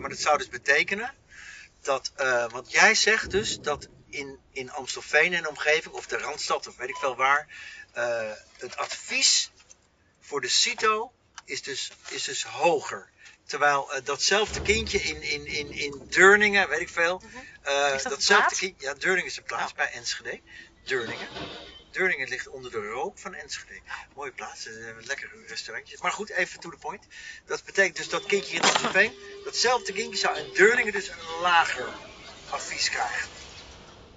Maar dat zou dus betekenen dat, eh, want jij zegt dus dat in, in Amstelveen en omgeving, of de Randstad, of weet ik veel waar, eh, het advies voor de CITO is dus, is dus hoger. Terwijl eh, datzelfde kindje in, in, in, in Deurningen, weet ik veel. Mhm. Is dat een datzelfde kind, ja, Deurningen is een plaats Oh. bij Enschede. Deurningen. Deurningen ligt onder de rook van Enschede. Mooie plaats, eh, lekker restaurantjes. Maar goed, even to the point. Dat betekent dus dat kindje in Amstelveen, datzelfde kindje zou in Deurningen dus een lager advies krijgen.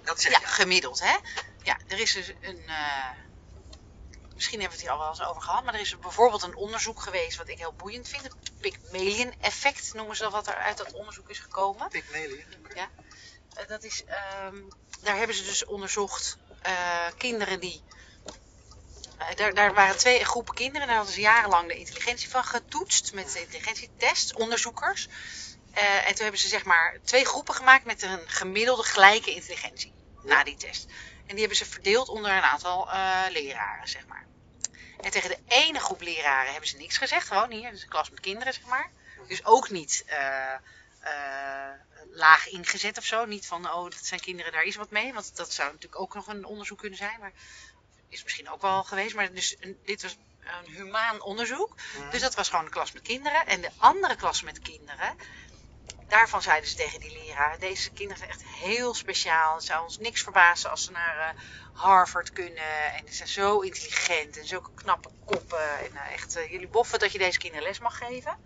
Dat zeg Ja, gemiddeld, hè? Ja, er is dus een. eh, misschien hebben we het hier al wel eens over gehad, maar er is bijvoorbeeld een onderzoek geweest wat ik heel boeiend vind. Het Pygmalion-effect noemen ze dat, wat er uit dat onderzoek is gekomen. Pygmalion. oké. Eh, dat is, ehm, daar hebben ze dus onderzocht kinderen die. eh, daar, daar waren twee groepen kinderen, daar hadden ze jarenlang de intelligentie van getoetst met intelligentietests, onderzoekers. Eh, en toen hebben ze zeg maar twee groepen gemaakt met een gemiddelde gelijke intelligentie na die test. En die hebben ze verdeeld onder een aantal eh, leraren, zeg maar. En tegen de ene groep leraren hebben ze niks gezegd, gewoon hier, dus een klas met kinderen, zeg maar. Dus ook niet eh, eh, laag ingezet of zo. Niet van, oh, dat zijn kinderen, daar is wat mee. Want dat zou natuurlijk ook nog een onderzoek kunnen zijn. Maar is misschien ook wel geweest. Maar dus, een- dit was een humaan onderzoek. Dus dat was gewoon een klas met kinderen. En de andere klas met kinderen, daarvan zeiden ze tegen die leraar: deze kinderen zijn echt heel speciaal. Het zou ons niks verbazen als ze naar eh, Harvard kunnen. En ze zijn zo intelligent en zulke knappe koppen. En eh, echt, eh, jullie boffen dat je deze kinderen les mag geven.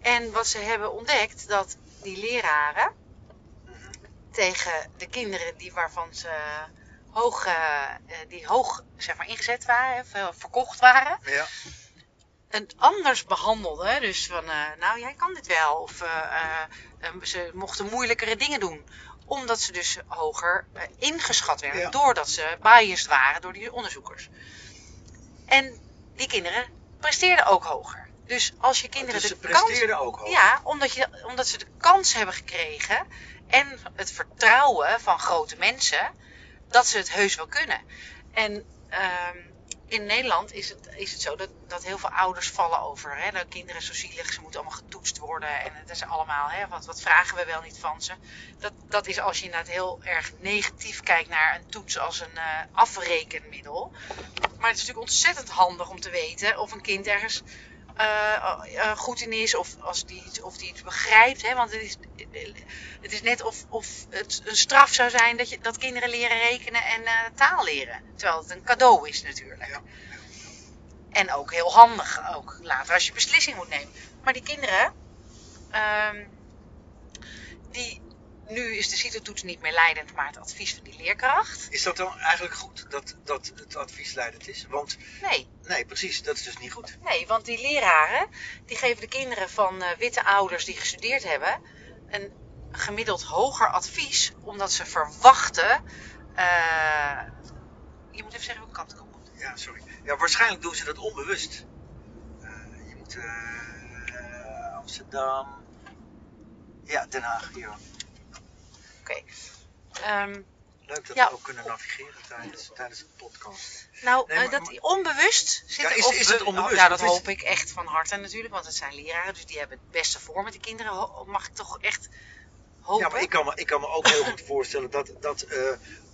En wat ze hebben ontdekt, dat die leraren tegen de kinderen die waarvan ze hoog, eh, eh, die hoog zeg maar, ingezet waren, eh, verkocht waren, Ja. het anders behandelden. Dus van, eh, nou jij kan dit wel. Of ze mochten moeilijkere dingen doen. Omdat ze dus hoger ingeschat werden. Ja. Doordat ze biased waren door die onderzoekers. En die kinderen presteerden ook hoger. Dus als je kinderen Dus ze de kans presteerden ook hoog. ja, omdat, je, omdat ze de kans hebben gekregen en het vertrouwen van grote mensen dat ze het heus wel kunnen. En ehm, in Nederland is het, is het zo dat, dat heel veel ouders vallen over. Hè? De kinderen zo zielig, ze moeten allemaal getoetst worden. En het is allemaal, hè, wat, wat vragen we wel niet van ze. Dat, dat is als je inderdaad heel erg negatief kijkt naar een toets als een eh, afrekenmiddel. Maar het is natuurlijk ontzettend handig om te weten of een kind ergens eh, eh, goed in is of, als die, iets- of die iets begrijpt. Hè? Want het is, het is net of, of het een straf zou zijn dat, je, dat kinderen leren rekenen en eh, taal leren. Terwijl het een cadeau is natuurlijk. Ja. En ook heel handig, ook later als je beslissing moet nemen. Maar die kinderen, ehm, die, nu is de CITO-toets niet meer leidend, maar het advies van die leerkracht. Is dat dan eigenlijk goed dat, dat het advies leidend is? Want Nee, nee, precies, dat is dus niet goed. Nee, want die leraren die geven de kinderen van eh, witte ouders die gestudeerd hebben een gemiddeld hoger advies, omdat ze verwachten. eh, je moet even zeggen welke kant ik op moet. Ja, sorry. Ja, waarschijnlijk doen ze dat onbewust. Eh, je moet Amsterdam. Ja, Den Haag. Hier. Oké. Ehm, Leuk dat Ja. we ook kunnen navigeren tijdens, tijdens het podcast. nou, Nee, eh, maar- dat onbewust zit Ja, er is- op- is het onbewust? Ja, dat hoop ik echt van harte natuurlijk, want het zijn leraren, dus die hebben het beste voor met die kinderen. Mag ik toch echt hopen? Ja, maar ik kan me, ik kan me ook heel goed voorstellen dat, dat eh,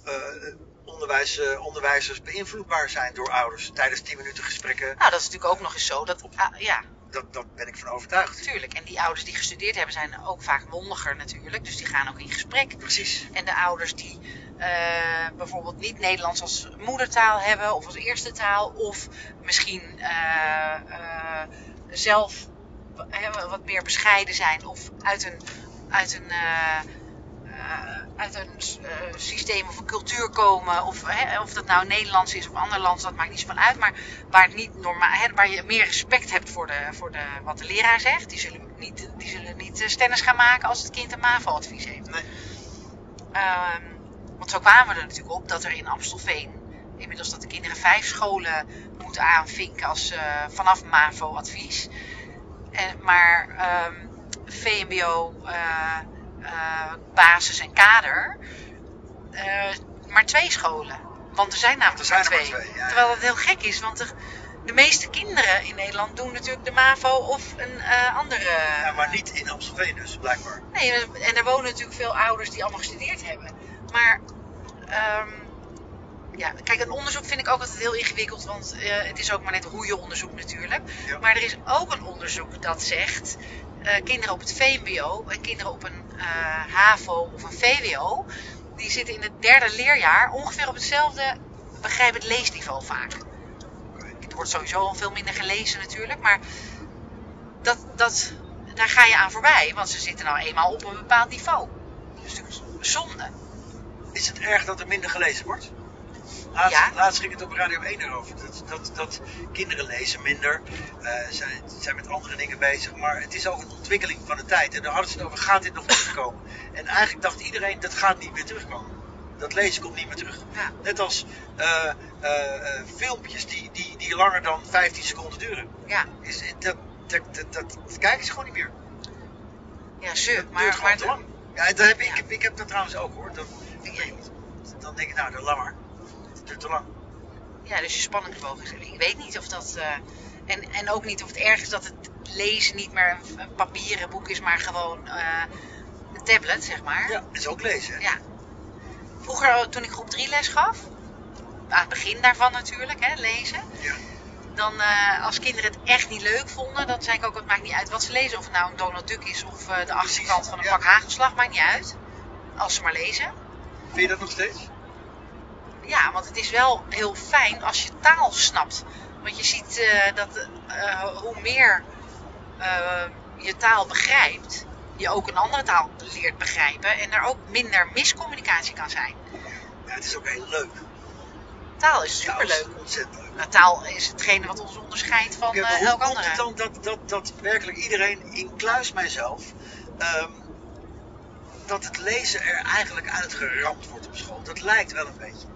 eh, onderwijs, onderwijzers beïnvloedbaar zijn door ouders tijdens 10 minuten gesprekken. Nou, dat is natuurlijk ook nog eens zo. Dat, ah, ja, Dat, dat ben ik van overtuigd. Tuurlijk, en die ouders die gestudeerd hebben zijn ook vaak mondiger natuurlijk. Dus die gaan ook in gesprek. Precies. En de ouders die eh, bijvoorbeeld niet Nederlands als moedertaal hebben of als eerste taal. Of misschien eh, eh, zelf wat meer bescheiden zijn. Of uit een, uit een, uit een eh, systeem of een cultuur komen. Of, hè, of dat nou Nederlands is of ander lands, dat maakt niet van uit. Maar waar, het niet normaal, hè, waar je meer respect hebt voor, de, voor de, wat de leraar zegt. Die zullen niet, die zullen niet eh, stennis gaan maken als het kind een MAVO-advies heeft. Nee. Ehm, want zo kwamen we er natuurlijk op dat er in Amstelveen inmiddels dat de kinderen vijf scholen moeten aanvinken als eh, vanaf MAVO-advies. En, maar ehm, VMBO, eh, basis en kader, eh, maar twee scholen. Want er zijn namelijk Er zijn maar twee. maar twee, ja. Terwijl dat heel gek is, want er, de meeste kinderen in Nederland doen natuurlijk de MAVO of een eh, andere... Ja, maar niet in Amstelveen dus, blijkbaar. Nee, en er wonen natuurlijk veel ouders die allemaal gestudeerd hebben. Maar, ehm, ja, kijk, een onderzoek vind ik ook altijd heel ingewikkeld, want het is ook maar net hoe je onderzoekt natuurlijk. Ja. Maar er is ook een onderzoek dat zegt, kinderen op het VMBO en kinderen op een eh, HAVO of een VWO, die zitten in het derde leerjaar ongeveer op hetzelfde begrijpend leesniveau vaak. Er wordt sowieso al veel minder gelezen natuurlijk, maar dat, dat, daar ga je aan voorbij, want ze zitten nou eenmaal op een bepaald niveau. Dat is natuurlijk zonde. Is het erg dat er minder gelezen wordt? Laatst, Ja. laatst ging het op Radio 1 erover. Dat, dat, dat kinderen lezen minder, eh, zijn, zijn met andere dingen bezig. Maar het is ook een ontwikkeling van de tijd. En daar hadden ze het over, gaat dit nog terugkomen? En eigenlijk dacht iedereen, dat gaat niet meer terugkomen. Dat lezen komt niet meer terug. Ja. Net als eh, eh, filmpjes die, die, die langer dan 15 seconden duren. Ja, Is, dat, dat, dat, dat, dat kijken ze gewoon niet meer. ja. Dat duurt Maar, gewoon maar te lang. Ja, dat heb ik, Ja. ik, heb, ik heb dat trouwens ook hoor. Dan, dan denk ik, nou, dat langer. Het duurt te lang. Ja, dus je spanningsboog is. Ik weet niet of dat. eh, en, en ook niet of het erg is dat het lezen niet meer een, een papieren boek is, maar gewoon eh, een tablet, zeg maar. Ja, is ook lezen. Ja. Vroeger, toen ik groep 3 les gaf, aan het begin daarvan natuurlijk, hè, lezen. Ja. Dan, eh, als kinderen het echt niet leuk vonden, dan zei ik ook: het maakt niet uit wat ze lezen. Of het nou een Donald Duck is of de achterkant van een ja. pak hagelslag, maakt niet uit. Als ze maar lezen. Vind je dat nog steeds? Ja, want het is wel heel fijn als je taal snapt. Want je ziet eh, dat eh, hoe meer eh, je taal begrijpt, je ook een andere taal leert begrijpen en er ook minder miscommunicatie kan zijn. Ja, het is ook heel leuk. Taal is Ja, superleuk. ontzettend leuk. Nou, taal is hetgene wat ons onderscheidt van hoe elk komt andere. het dan dat, dat, dat werkelijk iedereen, incluis mijzelf, ehm, dat het lezen er eigenlijk uitgeramd wordt op school? Dat lijkt wel een beetje.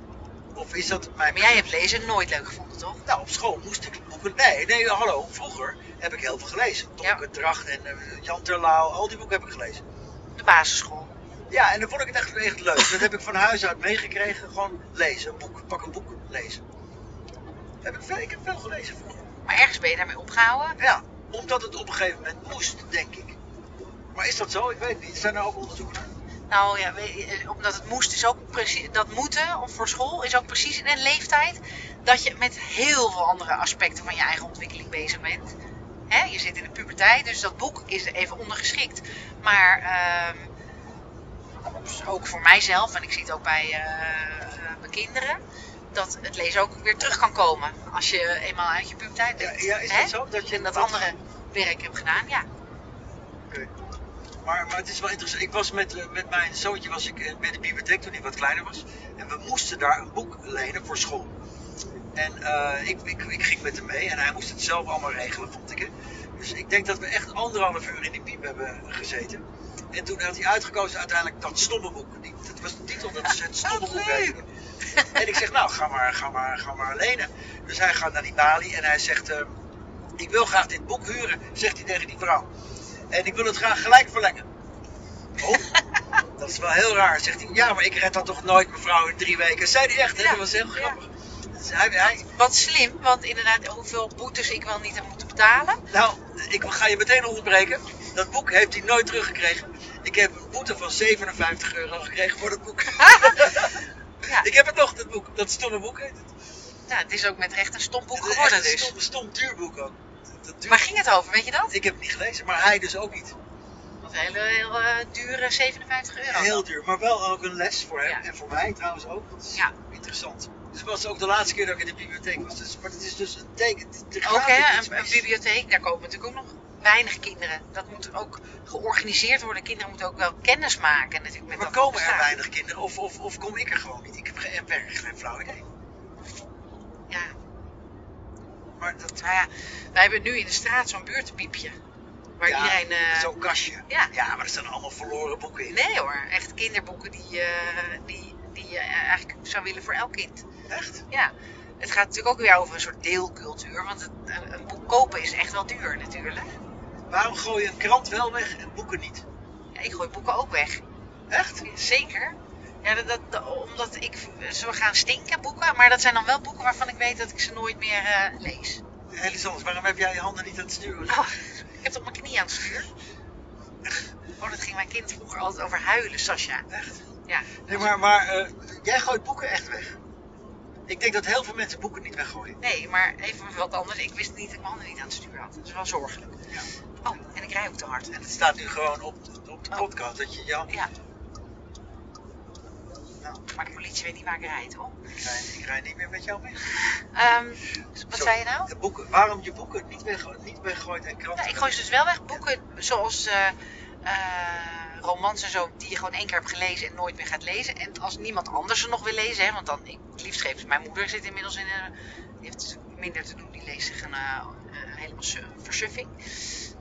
Of is dat mijn... Maar jij hebt lezen nooit leuk gevonden, toch? Nou, op school moest ik boeken... Nee, nee, hallo. Vroeger heb ik heel veel gelezen. Tonke Dracht en eh, Jan Terlouw, al die boeken heb ik gelezen. De basisschool. Ja, en dan vond ik het echt, echt leuk. Dat heb ik van huis uit meegekregen. Gewoon lezen, een boek. Pak een boek, lezen. Heb ik, veel, ik heb veel gelezen vroeger. Maar ergens ben je daarmee opgehouden. Ja, omdat het op een gegeven moment moest, denk ik. Maar is dat zo? Ik weet het niet. Zijn er ook onderzoeken naar? Nou ja, eh, omdat het moest is ook precies, dat moeten of voor school is ook precies in een leeftijd dat je met heel veel andere aspecten van je eigen ontwikkeling bezig bent. Hè, je zit in de puberteit, dus dat boek is even ondergeschikt. Maar ehm, ook voor mijzelf, en ik zie het ook bij eh, eh, mijn kinderen, dat het lezen ook weer terug kan komen als je eenmaal uit je puberteit bent. ja, is dat zo? Dat je En dat dat- andere werk heb gedaan, ja. Oké. Maar, maar het is wel interessant. Ik was met, eh, met mijn zoontje was ik eh, bij de bibliotheek toen hij wat kleiner was. En we moesten daar een boek lenen voor school. En eh, ik, ik, ik ging met hem mee en hij moest het zelf allemaal regelen, vond ik. Hè. Dus ik denk dat we echt anderhalf uur in die piep hebben gezeten. En toen had hij uitgekozen uiteindelijk dat stomme boek. Die, dat was de titel, dat is het stomme boek. En ik zeg, nou, ga maar, ga, maar, ga maar lenen. Dus hij gaat naar die balie en hij zegt, ik wil graag dit boek huren, zegt hij tegen die vrouw. En ik wil het graag gelijk verlengen. Oh, dat is wel heel raar. Zegt hij, ja, maar ik red dat toch nooit, mevrouw, in drie weken. Zei hij echt, hè? Ja, dat was heel ja. grappig. Dus hij, hij, Wat slim, want inderdaad, hoeveel boetes ik wel niet heb moeten betalen. nou, ik ga je meteen onderbreken. Dat boek heeft hij nooit teruggekregen. Ik heb een boete van 57 euro gekregen voor dat boek. Ja. Ik heb het nog, dat boek. Dat stomme boek heet het. Ja, het is ook met recht een stom boek Het is geworden echt een dus. Stom, stom duur boek ook. Duurt- Waar ging het over, weet je dat? Ik heb het niet gelezen, maar hij dus ook niet. Wat een hele, heel eh, dure 57 euro. Heel duur, maar wel ook een les voor hem Ja. en voor mij trouwens ook. Dat is Ja. interessant. Dus het was ook de laatste keer dat ik in de bibliotheek was. Dus, maar het is dus een teken. Hè, iets een, bibliotheek, daar komen natuurlijk ook nog weinig kinderen. Dat moet ook georganiseerd worden. Kinderen moeten ook wel kennis maken natuurlijk met Maar dat komen er weinig kinderen of, of, of kom ik er gewoon niet? Ik heb geen, geen flauw idee. Ja, Maar dat, nou ja, wij hebben nu in de straat zo'n buurtpiepje. Waar ja, iedereen... eh, Zo'n kastje. Ja. ja, maar er staan allemaal verloren boeken in. Nee hoor, echt kinderboeken die, eh, die, die je eigenlijk zou willen voor elk kind. Echt? Ja, het gaat natuurlijk ook weer over een soort deelcultuur. Want het, een, een boek kopen is echt wel duur natuurlijk. Waarom gooi je een krant wel weg en boeken niet? Ja, ik gooi boeken ook weg. Echt? Zeker. Ja, dat, dat, dat- omdat ik, ze gaan stinken boeken. Maar dat zijn dan wel boeken waarvan ik weet dat ik ze nooit meer eh, lees. Elisanders, waarom heb jij je handen niet aan het sturen? Oh, ik heb het op mijn knie aan het stuur. Oh, dat ging mijn kind vroeger altijd over huilen, Sascha. Echt? Ja. Nee, maar, maar eh, jij gooit boeken echt weg. Ik denk dat heel veel mensen boeken niet weggooien. Nee, maar even wat anders. Ik wist niet dat ik mijn handen niet aan het stuur had. Dat is wel zorgelijk. Ja. Oh, en ik rij ook te hard. En het staat nu gewoon op, op de Oh. podcast dat je, ja, Ja, nou, maar de politie weet niet waar ik rijd, hoor. ik rij, ik rij niet meer met jou mee. Ehm, wat Zo, zei je nou? de boeken, waarom je boeken niet, weg, niet weggooit en kranten? Ik gooi ze dus wel weg. Boeken zoals eh, eh, romans en zo, die je gewoon één keer hebt gelezen en nooit meer gaat lezen. En als niemand anders ze nog wil lezen, hè, want dan, ik, het liefst geef ze- mijn moeder zit inmiddels in een, die heeft dus minder te doen, die leest zich een, eh, eh, helemaal su- versuffing.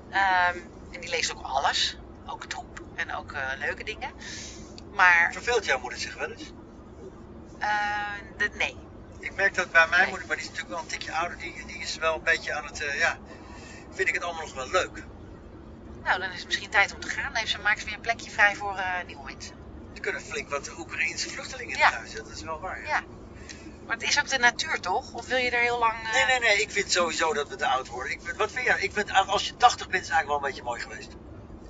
Ehm, en die leest ook alles, ook troep en ook eh, leuke dingen. Maar Verveelt jouw moeder zich wel eens? eh, de, nee, Ik merk dat bij mijn Nee. moeder, maar die is natuurlijk wel een tikje ouder, die, die is wel een beetje aan het, eh, ja, vind ik het allemaal nog wel leuk. nou dan is het misschien tijd om te gaan. Dan heeft ze, maakt ze weer een plekje vrij voor eh, nieuwe mensen. Er kunnen flink wat Oekraïense vluchtelingen in Ja. huis, dat is wel waar. Ja. Maar het is ook de natuur, toch? Of wil je er heel lang... eh, Nee, nee, nee, ik vind sowieso dat we te oud worden. Ik, wat vind jij? Ik vind, als je 80 bent, is het eigenlijk wel een beetje mooi geweest.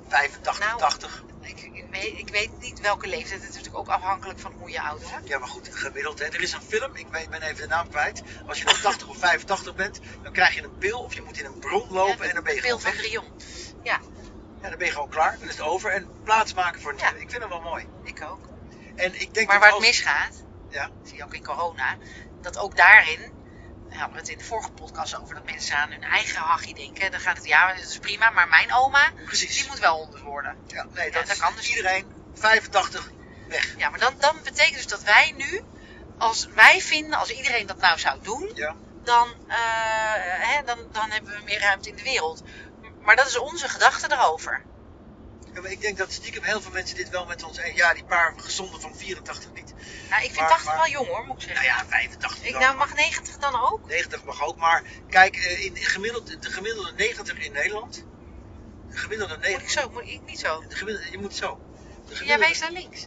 85, Nou. 80. Ik, ik, weet, ik weet niet welke leeftijd. Het is natuurlijk ook afhankelijk van hoe je ouder wordt. Ja, maar goed, gemiddeld. Hè. Er is een film, ik weet, ben even de naam kwijt. Als je dan 80 of 85 bent, dan krijg je een pil of je moet in een bron lopen en dan ben je Pil gewoon van. Drion. Ja, dan ben je gewoon klaar, dan is het over. En plaats maken voor. Ja. Ik vind het wel mooi. Ik ook. En ik denk Maar waar het misgaat, Ja, zie je ook in corona, dat ook daarin, daar hadden we het in de vorige podcast over, dat mensen aan hun eigen hachje denken. Dan gaat het, ja, dat is prima, maar mijn oma, precies. die moet wel 100 worden. Ja, nee, Ja, dat, kan dus iedereen 85 weg. Ja, maar dan, dan betekent dus dat wij nu, als wij vinden, als iedereen dat nou zou doen, Ja. dan, eh, hè, dan, dan hebben we meer ruimte in de wereld. Maar dat is onze gedachte erover. Ik denk dat stiekem heel veel mensen dit wel met ons. Ja, die paar gezonde van 84 niet. Nou, ik vind Maar- 80 maar- wel jong hoor, moet ik Nou zeggen. ja, 85 ik, dan. nou, mag 90 dan ook? 90 mag ook, maar kijk, eh, in gemiddeld, de gemiddelde 90 in Nederland. De gemiddelde Moet ik 90. zo? Moet ik niet zo? De gemiddelde, je moet zo. Jij wees naar links.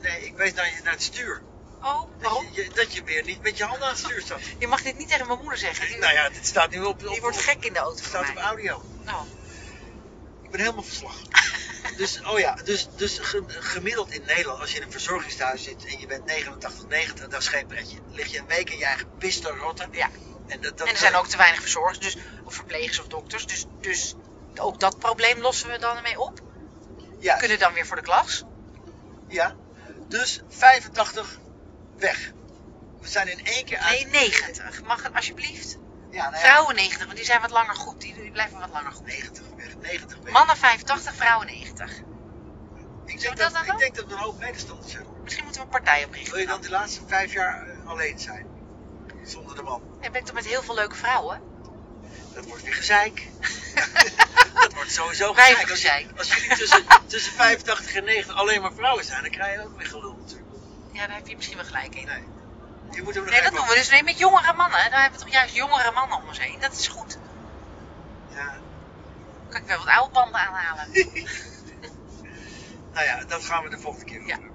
Nee, ik wees naar, naar het stuur. Oh, Dat waarom? je, je- dat je weer niet met je handen aan het stuur staat. Je mag dit niet tegen mijn moeder zeggen. Die, Nou ja, dit staat nu op. op die wordt gek in de auto Het staat op audio. Oh. Ik ben helemaal verslag. dus, oh ja, dus, dus ge- gemiddeld in Nederland, als je in een verzorgingstehuis zit en je bent 89, 90, dat is geen pretje. Dan lig je een week in je eigen pis te rotten. Ja. En, dat, dat, En er zijn ook te weinig verzorgers, dus, of verplegers of dokters. Dus, dus ook dat probleem lossen we dan ermee op. Ja, We kunnen dan weer voor de klas. ja. Dus 85 weg. We zijn in één keer uit. Nee, 90. Mag het alsjeblieft? Ja, nou ja, Vrouwen 90, want die zijn wat langer goed. Die, die blijven wat langer goed. 90 weg, 90 weg. Mannen 85, vrouwen 90. ik, denk dat, ik denk dat we een hoop medestanders hebben. Misschien moeten we een partij oprichten. Wil je dan de laatste vijf jaar eh, alleen zijn? Zonder de man. Dan ben ik toch met heel veel leuke vrouwen. Dat wordt weer gezeik. dat wordt sowieso gezeik. Als, je- als jullie tussen, tussen 85 en 90 alleen maar vrouwen zijn, dan krijg je ook weer gelul natuurlijk. Ja, daar heb je misschien wel gelijk in. Nee. Je moet hem nog Nee, dat doen we dus nee, met jongere mannen. Dan hebben we toch juist jongere mannen om ons heen. Dat is goed. Ja. Kan ik wel wat oude banden aanhalen. Nou ja, dat gaan we de volgende keer Ja. doen.